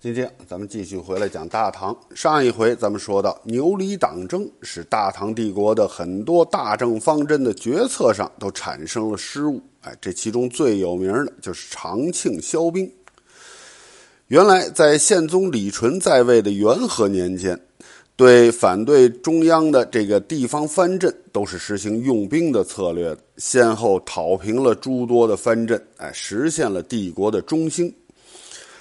今天咱们继续回来讲大唐。上一回咱们说到牛李党争，使大唐帝国的很多大政方针的决策上都产生了失误。哎，这其中最有名的就是长庆萧兵。原来在宪宗李纯在位的元和年间，对反对中央的这个地方藩镇，都是实行用兵的策略，先后讨平了诸多的藩镇，哎，实现了帝国的中兴。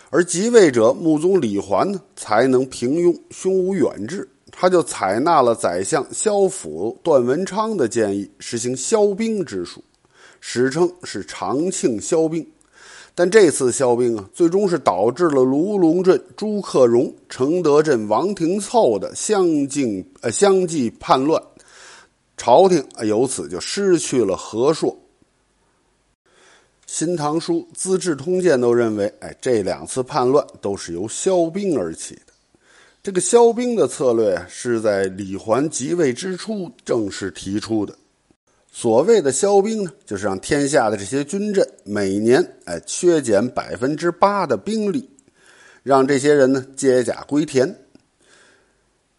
而即位者穆宗李环呢，才能平庸，胸无远志，他就采纳了宰相萧府段文昌的建议，实行萧兵之术，史称是长庆萧兵。但这次萧兵啊，最终是导致了卢龙镇朱克融、承德镇王廷凑的相继呃相继叛乱，朝廷啊由此就失去了和硕。《新唐书》《资治通鉴》都认为，哎，这两次叛乱都是由萧兵而起的。这个萧兵的策略是在李环即位之初正式提出的。所谓的萧兵呢，就是让天下的这些军镇每年哎削减百分之八的兵力，让这些人呢接甲归田。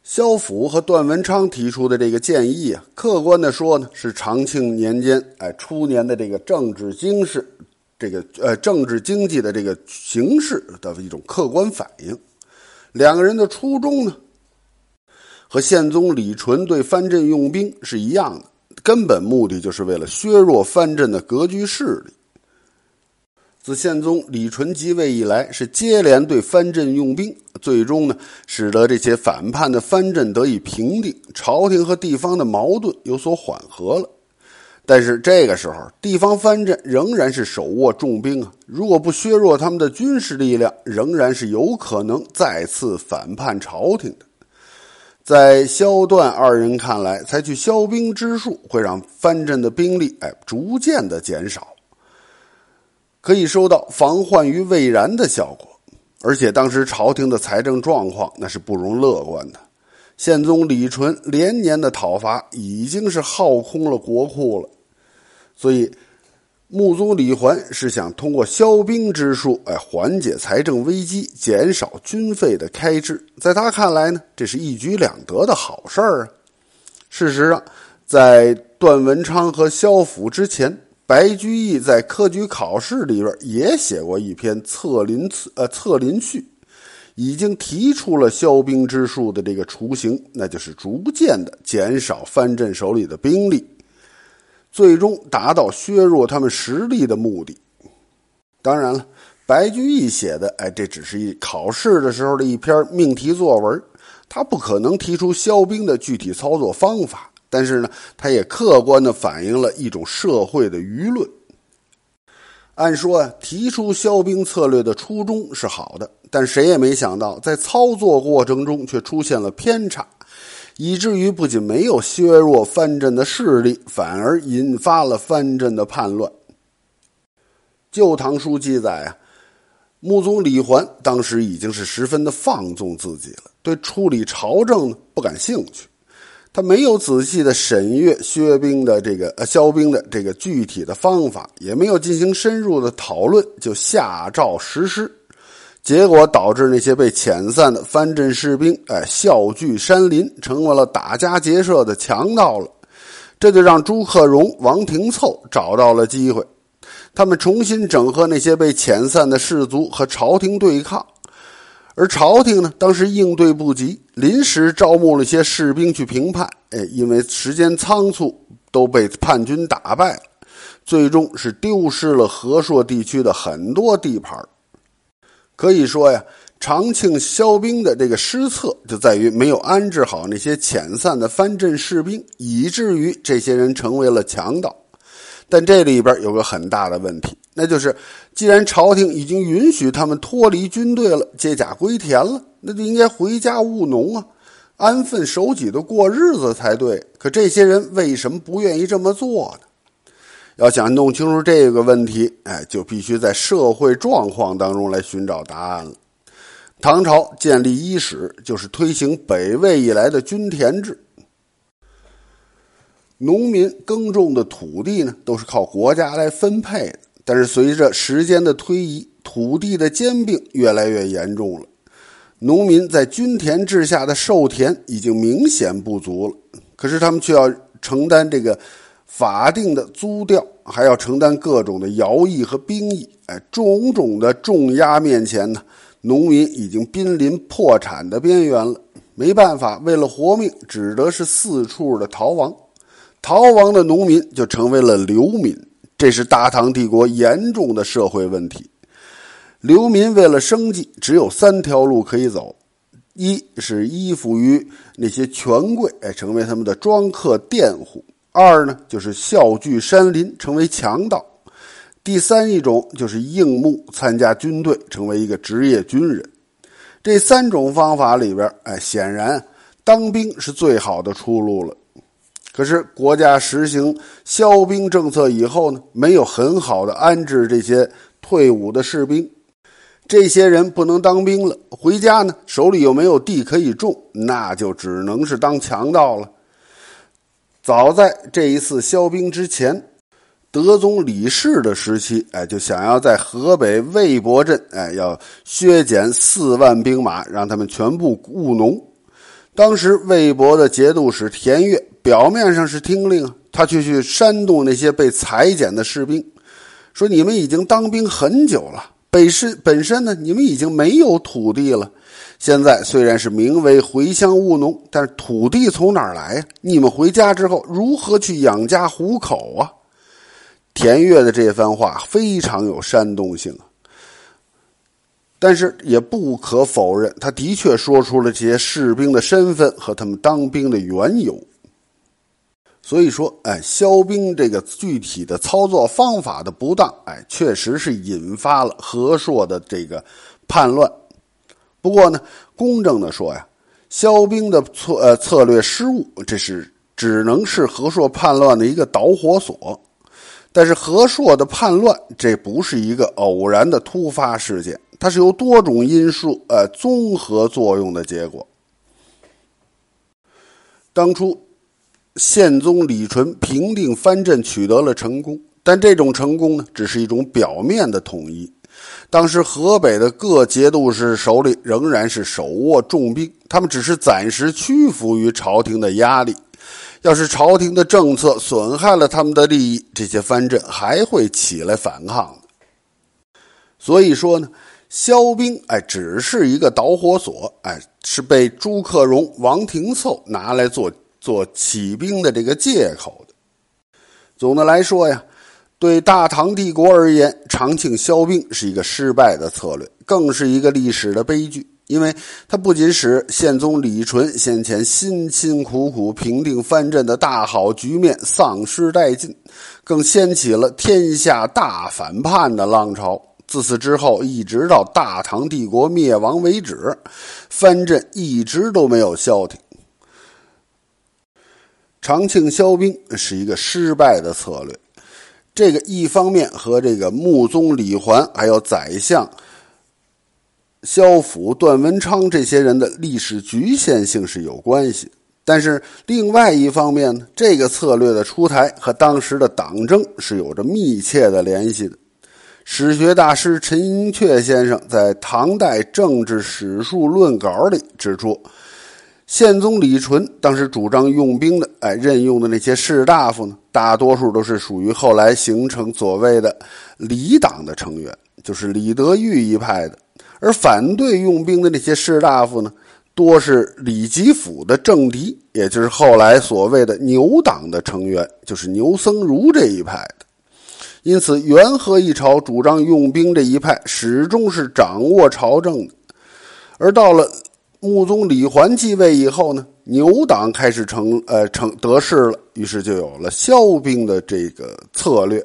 萧府和段文昌提出的这个建议啊，客观的说呢，是长庆年间哎初年的这个政治经势。这个呃，政治经济的这个形势的一种客观反应。两个人的初衷呢，和宪宗李纯对藩镇用兵是一样的，根本目的就是为了削弱藩镇的割据势力。自宪宗李纯即位以来，是接连对藩镇用兵，最终呢，使得这些反叛的藩镇得以平定，朝廷和地方的矛盾有所缓和了。但是这个时候，地方藩镇仍然是手握重兵啊！如果不削弱他们的军事力量，仍然是有可能再次反叛朝廷的。在萧段二人看来，采取萧兵之术会让藩镇的兵力哎逐渐的减少，可以收到防患于未然的效果。而且当时朝廷的财政状况那是不容乐观的，宪宗李纯连年的讨伐已经是耗空了国库了。所以，穆宗李环是想通过消兵之术，哎，缓解财政危机，减少军费的开支。在他看来呢，这是一举两得的好事儿啊。事实上，在段文昌和萧府之前，白居易在科举考试里边也写过一篇《策林策》呃《策林序》，已经提出了消兵之术的这个雏形，那就是逐渐的减少藩镇手里的兵力。最终达到削弱他们实力的目的。当然了，白居易写的，哎，这只是一考试的时候的一篇命题作文，他不可能提出消兵的具体操作方法。但是呢，他也客观的反映了一种社会的舆论。按说啊，提出消兵策略的初衷是好的，但谁也没想到，在操作过程中却出现了偏差。以至于不仅没有削弱藩镇的势力，反而引发了藩镇的叛乱。《旧唐书》记载啊，穆宗李环当时已经是十分的放纵自己了，对处理朝政不感兴趣，他没有仔细的审阅削兵的这个呃消兵的这个具体的方法，也没有进行深入的讨论，就下诏实施。结果导致那些被遣散的藩镇士兵，哎，笑聚山林，成为了打家劫舍的强盗了。这就让朱克融、王廷凑找到了机会，他们重新整合那些被遣散的士卒和朝廷对抗。而朝廷呢，当时应对不及，临时招募了一些士兵去平叛，哎，因为时间仓促，都被叛军打败了，最终是丢失了和硕地区的很多地盘。可以说呀，长庆萧兵的这个失策就在于没有安置好那些遣散的藩镇士兵，以至于这些人成为了强盗。但这里边有个很大的问题，那就是既然朝廷已经允许他们脱离军队了，解甲归田了，那就应该回家务农啊，安分守己的过日子才对。可这些人为什么不愿意这么做呢？要想弄清楚这个问题，哎，就必须在社会状况当中来寻找答案了。唐朝建立伊始，就是推行北魏以来的均田制。农民耕种的土地呢，都是靠国家来分配的。但是随着时间的推移，土地的兼并越来越严重了。农民在均田制下的授田已经明显不足了，可是他们却要承担这个法定的租调，还要承担各种的徭役和兵役。哎，种种的重压面前呢，农民已经濒临破产的边缘了。没办法，为了活命，只得是四处的逃亡。逃亡的农民就成为了流民，这是大唐帝国严重的社会问题。流民为了生计，只有三条路可以走：一是依附于那些权贵，哎，成为他们的庄客佃户；二呢，就是效聚山林，成为强盗；第三一种就是应募参加军队，成为一个职业军人。这三种方法里边，哎，显然当兵是最好的出路了。可是国家实行销兵政策以后呢，没有很好的安置这些退伍的士兵。这些人不能当兵了，回家呢手里又没有地可以种，那就只能是当强盗了。早在这一次销兵之前，德宗李氏的时期，哎，就想要在河北魏博镇，哎，要削减四万兵马，让他们全部务农。当时魏博的节度使田悦表面上是听令，他却去煽动那些被裁减的士兵，说：“你们已经当兵很久了。”本身本身呢，你们已经没有土地了。现在虽然是名为回乡务农，但是土地从哪儿来呀？你们回家之后如何去养家糊口啊？田悦的这番话非常有煽动性啊。但是也不可否认，他的确说出了这些士兵的身份和他们当兵的缘由。所以说，哎，削兵这个具体的操作方法的不当，哎，确实是引发了和硕的这个叛乱。不过呢，公正的说呀，削兵的策呃策略失误，这是只能是和硕叛乱的一个导火索。但是和硕的叛乱，这不是一个偶然的突发事件，它是由多种因素呃综合作用的结果。当初。宪宗李纯平定藩镇取得了成功，但这种成功呢，只是一种表面的统一。当时河北的各节度使手里仍然是手握重兵，他们只是暂时屈服于朝廷的压力。要是朝廷的政策损害了他们的利益，这些藩镇还会起来反抗的。所以说呢，削兵哎，只是一个导火索，哎，是被朱克融、王廷凑拿来做。做起兵的这个借口的。总的来说呀，对大唐帝国而言，长庆削兵是一个失败的策略，更是一个历史的悲剧。因为它不仅使宪宗李纯先前辛辛苦苦平定藩镇的大好局面丧失殆尽，更掀起了天下大反叛的浪潮。自此之后，一直到大唐帝国灭亡为止，藩镇一直都没有消停。长庆削兵是一个失败的策略，这个一方面和这个穆宗李环还有宰相萧府段文昌这些人的历史局限性是有关系，但是另外一方面呢，这个策略的出台和当时的党争是有着密切的联系的。史学大师陈寅恪先生在《唐代政治史书论稿》里指出。宪宗李纯当时主张用兵的，哎，任用的那些士大夫呢，大多数都是属于后来形成所谓的李党的成员，就是李德裕一派的；而反对用兵的那些士大夫呢，多是李吉甫的政敌，也就是后来所谓的牛党的成员，就是牛僧孺这一派的。因此，元和一朝主张用兵这一派始终是掌握朝政的，而到了。穆宗李环继位以后呢，牛党开始成呃成得势了，于是就有了削兵的这个策略。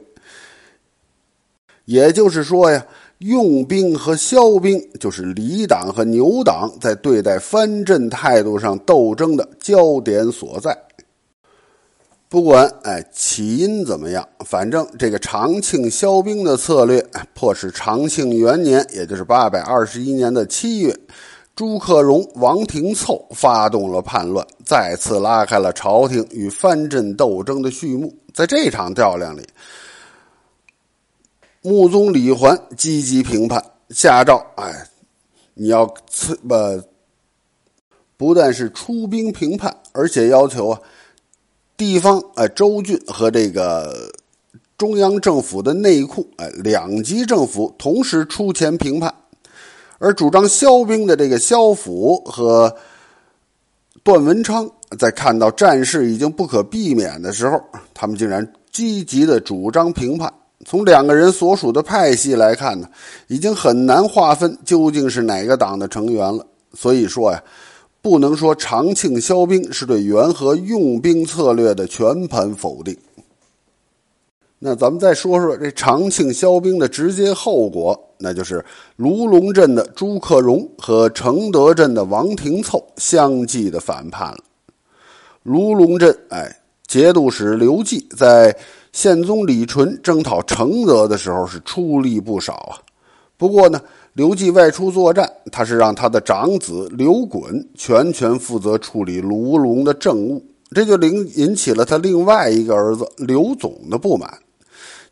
也就是说呀，用兵和削兵就是李党和牛党在对待藩镇态度上斗争的焦点所在。不管哎起因怎么样，反正这个长庆削兵的策略，迫使长庆元年，也就是八百二十一年的七月。朱克融、王廷凑发动了叛乱，再次拉开了朝廷与藩镇斗争的序幕。在这场较量里，穆宗李环积极评判，下诏：“哎，你要刺呃不但是出兵平叛，而且要求啊，地方哎州郡和这个中央政府的内库哎两级政府同时出钱平叛。而主张削兵的这个萧府和段文昌，在看到战事已经不可避免的时候，他们竟然积极的主张平叛。从两个人所属的派系来看呢，已经很难划分究竟是哪个党的成员了。所以说呀，不能说长庆削兵是对元和用兵策略的全盘否定。那咱们再说说这长庆削兵的直接后果。那就是卢龙镇的朱克融和承德镇的王廷凑相继的反叛了。卢龙镇，哎，节度使刘季在宪宗李纯征讨承德的时候是出力不少啊。不过呢，刘季外出作战，他是让他的长子刘衮全权负责处理卢龙的政务，这就引引起了他另外一个儿子刘总的不满。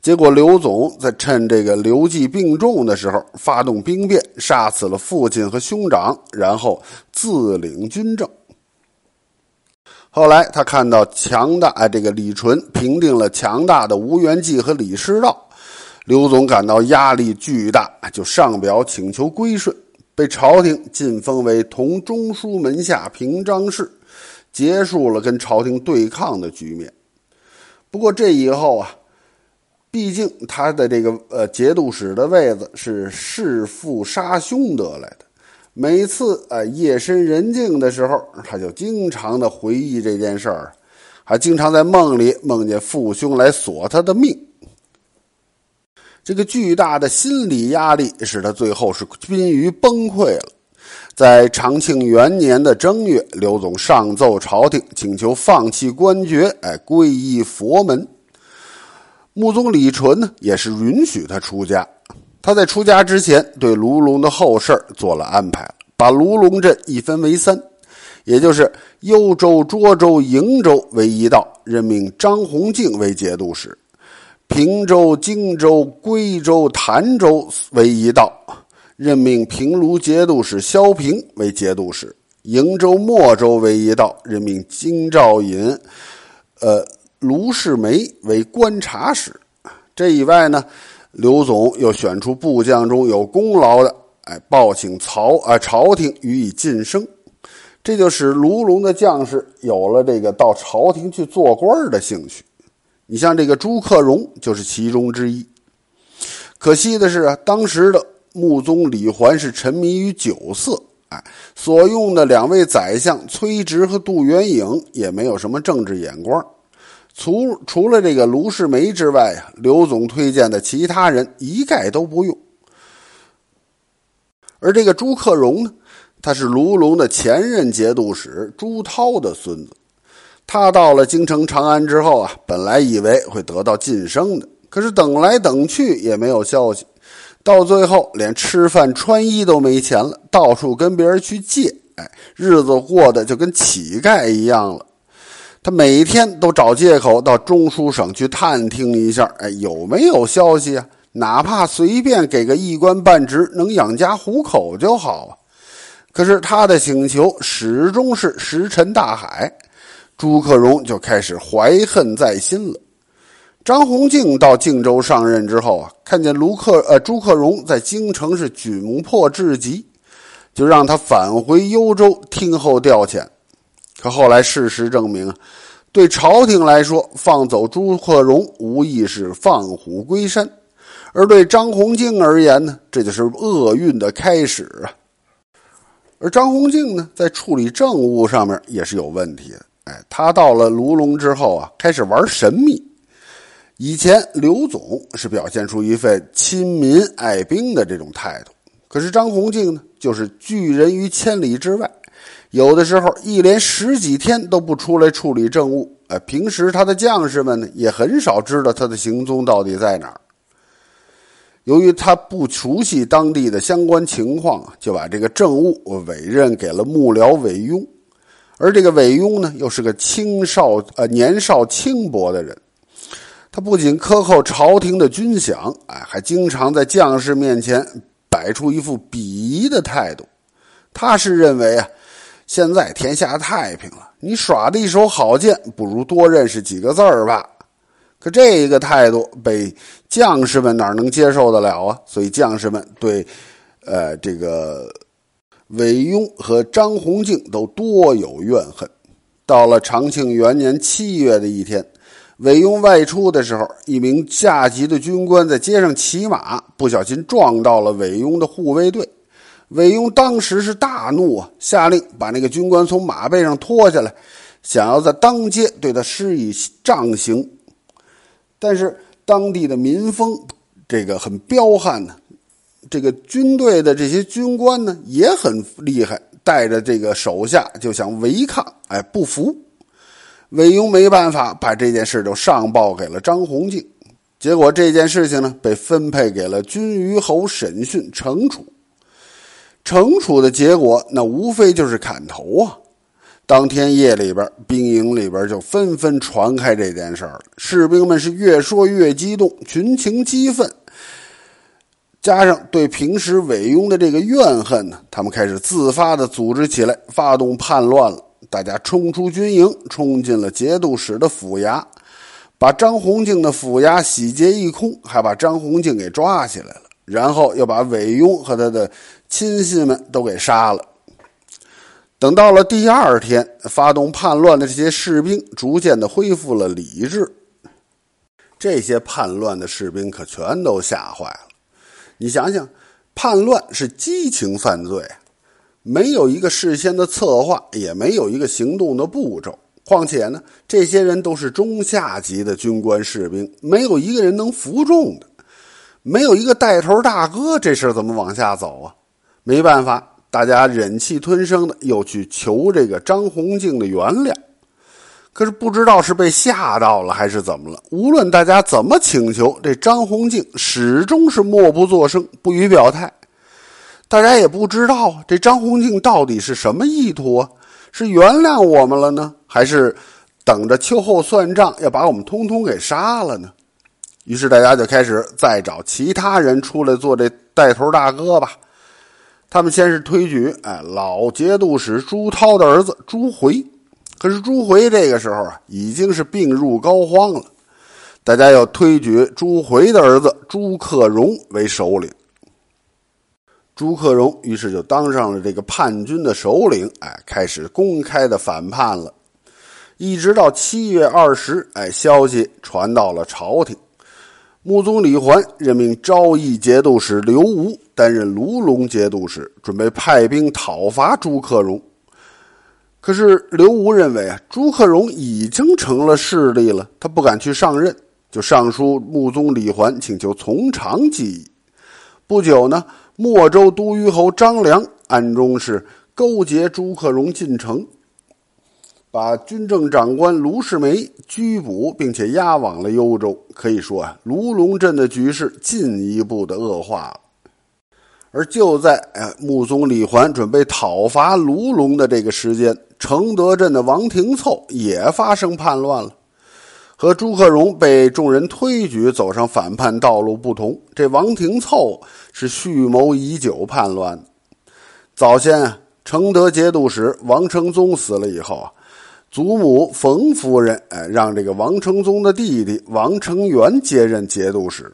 结果，刘总在趁这个刘季病重的时候，发动兵变，杀死了父亲和兄长，然后自领军政。后来，他看到强大，哎，这个李纯平定了强大的吴元济和李师道，刘总感到压力巨大，就上表请求归顺，被朝廷晋封为同中书门下平章事，结束了跟朝廷对抗的局面。不过，这以后啊。毕竟他的这个呃节度使的位子是弑父杀兄得来的，每次呃夜深人静的时候，他就经常的回忆这件事儿，还经常在梦里梦见父兄来索他的命。这个巨大的心理压力使他最后是濒于崩溃了。在长庆元年的正月，刘总上奏朝廷，请求放弃官爵，哎，皈依佛门。穆宗李纯呢，也是允许他出家。他在出家之前，对卢龙的后事做了安排，把卢龙镇一分为三，也就是幽州、涿州、瀛州为一道，任命张弘敬为节度使；平州、荆州、归州、潭州为一道，任命平卢节度使萧平为节度使；瀛州、莫州为一道，任命京兆尹，呃。卢世梅为观察使，这以外呢，刘总又选出部将中有功劳的，哎，报请朝啊朝廷予以晋升，这就使卢龙的将士有了这个到朝廷去做官的兴趣。你像这个朱克融就是其中之一。可惜的是啊，当时的穆宗李环是沉迷于酒色，哎，所用的两位宰相崔植和杜元颖也没有什么政治眼光。除除了这个卢世梅之外啊，刘总推荐的其他人一概都不用。而这个朱克融呢，他是卢龙的前任节度使朱涛的孙子。他到了京城长安之后啊，本来以为会得到晋升的，可是等来等去也没有消息，到最后连吃饭穿衣都没钱了，到处跟别人去借，哎，日子过得就跟乞丐一样了。他每天都找借口到中书省去探听一下，哎，有没有消息啊？哪怕随便给个一官半职，能养家糊口就好啊。可是他的请求始终是石沉大海，朱克融就开始怀恨在心了。张弘敬到荆州上任之后啊，看见卢克呃朱克融在京城是窘迫至极，就让他返回幽州听候调遣。可后来事实证明，对朝廷来说，放走朱克融无疑是放虎归山；而对张弘敬而言呢，这就是厄运的开始啊。而张弘敬呢，在处理政务上面也是有问题的。哎，他到了卢龙之后啊，开始玩神秘。以前刘总是表现出一份亲民爱兵的这种态度，可是张弘敬呢，就是拒人于千里之外。有的时候一连十几天都不出来处理政务，哎，平时他的将士们呢也很少知道他的行踪到底在哪儿。由于他不熟悉当地的相关情况，就把这个政务委任给了幕僚韦庸，而这个韦庸呢又是个轻少呃年少轻薄的人，他不仅克扣朝廷的军饷，哎，还经常在将士面前摆出一副鄙夷的态度。他是认为啊。现在天下太平了，你耍的一手好剑，不如多认识几个字儿吧。可这个态度被将士们哪能接受得了啊？所以将士们对，呃，这个韦庸和张弘敬都多有怨恨。到了长庆元年七月的一天，韦庸外出的时候，一名下级的军官在街上骑马，不小心撞到了韦庸的护卫队。韦庸当时是大怒啊，下令把那个军官从马背上拖下来，想要在当街对他施以杖刑。但是当地的民风这个很彪悍呢，这个军队的这些军官呢也很厉害，带着这个手下就想违抗，哎，不服。韦庸没办法，把这件事就上报给了张弘敬，结果这件事情呢被分配给了军虞侯审讯惩处。惩处的结果，那无非就是砍头啊。当天夜里边，兵营里边就纷纷传开这件事儿。士兵们是越说越激动，群情激愤，加上对平时韦庸的这个怨恨呢，他们开始自发的组织起来，发动叛乱了。大家冲出军营，冲进了节度使的府衙，把张弘敬的府衙洗劫一空，还把张弘敬给抓起来了，然后又把韦庸和他的亲信们都给杀了。等到了第二天，发动叛乱的这些士兵逐渐的恢复了理智。这些叛乱的士兵可全都吓坏了。你想想，叛乱是激情犯罪，没有一个事先的策划，也没有一个行动的步骤。况且呢，这些人都是中下级的军官士兵，没有一个人能服众的，没有一个带头大哥，这事怎么往下走啊？没办法。大家忍气吞声的，又去求这个张弘敬的原谅，可是不知道是被吓到了还是怎么了。无论大家怎么请求，这张弘敬始终是默不作声，不予表态。大家也不知道这张弘敬到底是什么意图啊？是原谅我们了呢，还是等着秋后算账，要把我们通通给杀了呢？于是大家就开始再找其他人出来做这带头大哥吧。他们先是推举，哎，老节度使朱涛的儿子朱回，可是朱回这个时候啊，已经是病入膏肓了。大家要推举朱回的儿子朱克融为首领。朱克融于是就当上了这个叛军的首领，哎，开始公开的反叛了。一直到七月二十，哎，消息传到了朝廷。穆宗李环任命昭义节度使刘吴担任卢龙节度使，准备派兵讨伐朱克融。可是刘吴认为啊，朱克融已经成了势力了，他不敢去上任，就上书穆宗李环，请求从长计议。不久呢，莫州都虞侯张良暗中是勾结朱克融进城。把军政长官卢世梅拘捕，并且押往了幽州。可以说啊，卢龙镇的局势进一步的恶化了。而就在哎，穆宗李环准备讨伐卢龙的这个时间，承德镇的王廷凑也发生叛乱了。和朱克融被众人推举走上反叛道路不同，这王廷凑是蓄谋已久叛乱。早先，承德节度使王承宗死了以后啊。祖母冯夫人，哎，让这个王承宗的弟弟王承元接任节度使。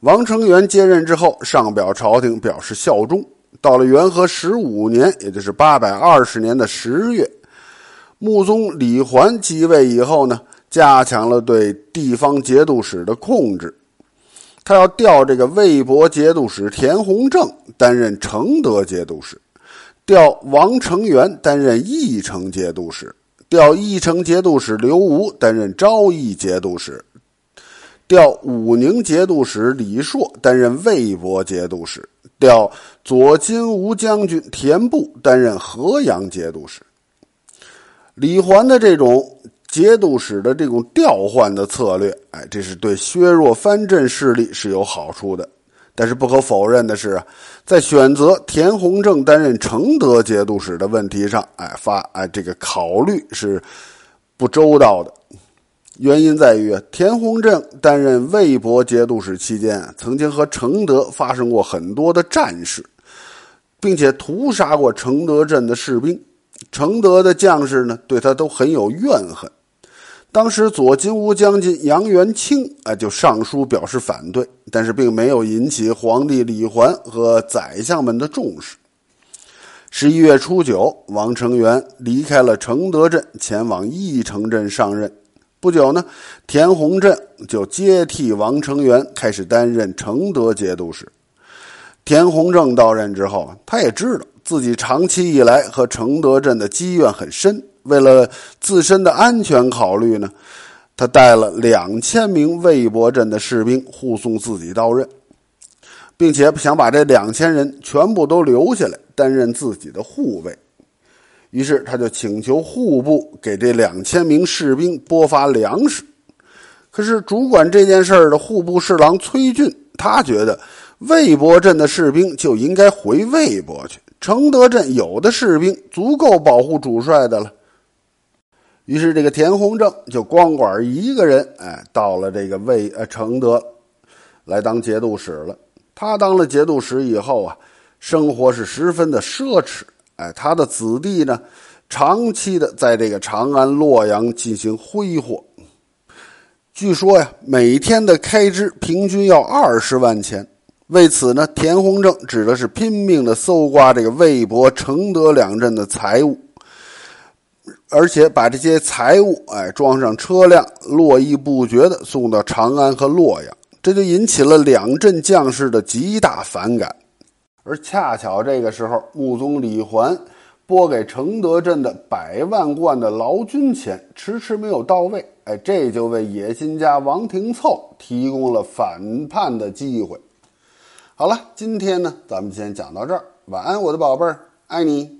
王承元接任之后，上表朝廷表示效忠。到了元和十五年，也就是八百二十年的十月，穆宗李环继位以后呢，加强了对地方节度使的控制。他要调这个魏博节度使田弘正担任承德节度使，调王承元担任义城节度使。调义城节度使刘吴担任昭义节度使，调武宁节度使李硕担任魏博节度使，调左金吾将军田部担任河阳节度使。李环的这种节度使的这种调换的策略，哎，这是对削弱藩镇势力是有好处的。但是不可否认的是，在选择田弘正担任承德节度使的问题上，哎，发哎这个考虑是不周到的。原因在于田弘正担任魏博节度使期间，曾经和承德发生过很多的战事，并且屠杀过承德镇的士兵。承德的将士呢，对他都很有怨恨。当时左金吾将军杨元清啊，就上书表示反对，但是并没有引起皇帝李环和宰相们的重视。十一月初九，王承元离开了承德镇，前往义城镇上任。不久呢，田弘镇就接替王承元，开始担任承德节度使。田弘正到任之后他也知道自己长期以来和承德镇的积怨很深。为了自身的安全考虑呢，他带了两千名魏博镇的士兵护送自己到任，并且想把这两千人全部都留下来担任自己的护卫。于是他就请求户部给这两千名士兵拨发粮食。可是主管这件事的户部侍郎崔俊，他觉得魏博镇的士兵就应该回魏博去，承德镇有的士兵足够保护主帅的了。于是，这个田弘正就光管一个人，哎，到了这个魏呃承德，来当节度使了。他当了节度使以后啊，生活是十分的奢侈，哎，他的子弟呢，长期的在这个长安、洛阳进行挥霍。据说呀，每天的开支平均要二十万钱。为此呢，田弘正指的是拼命的搜刮这个魏博、承德两镇的财物。而且把这些财物，哎，装上车辆，络绎不绝地送到长安和洛阳，这就引起了两镇将士的极大反感。而恰巧这个时候，穆宗李环拨给承德镇的百万贯的劳军钱迟迟没有到位，哎，这就为野心家王廷凑提供了反叛的机会。好了，今天呢，咱们先讲到这儿，晚安，我的宝贝儿，爱你。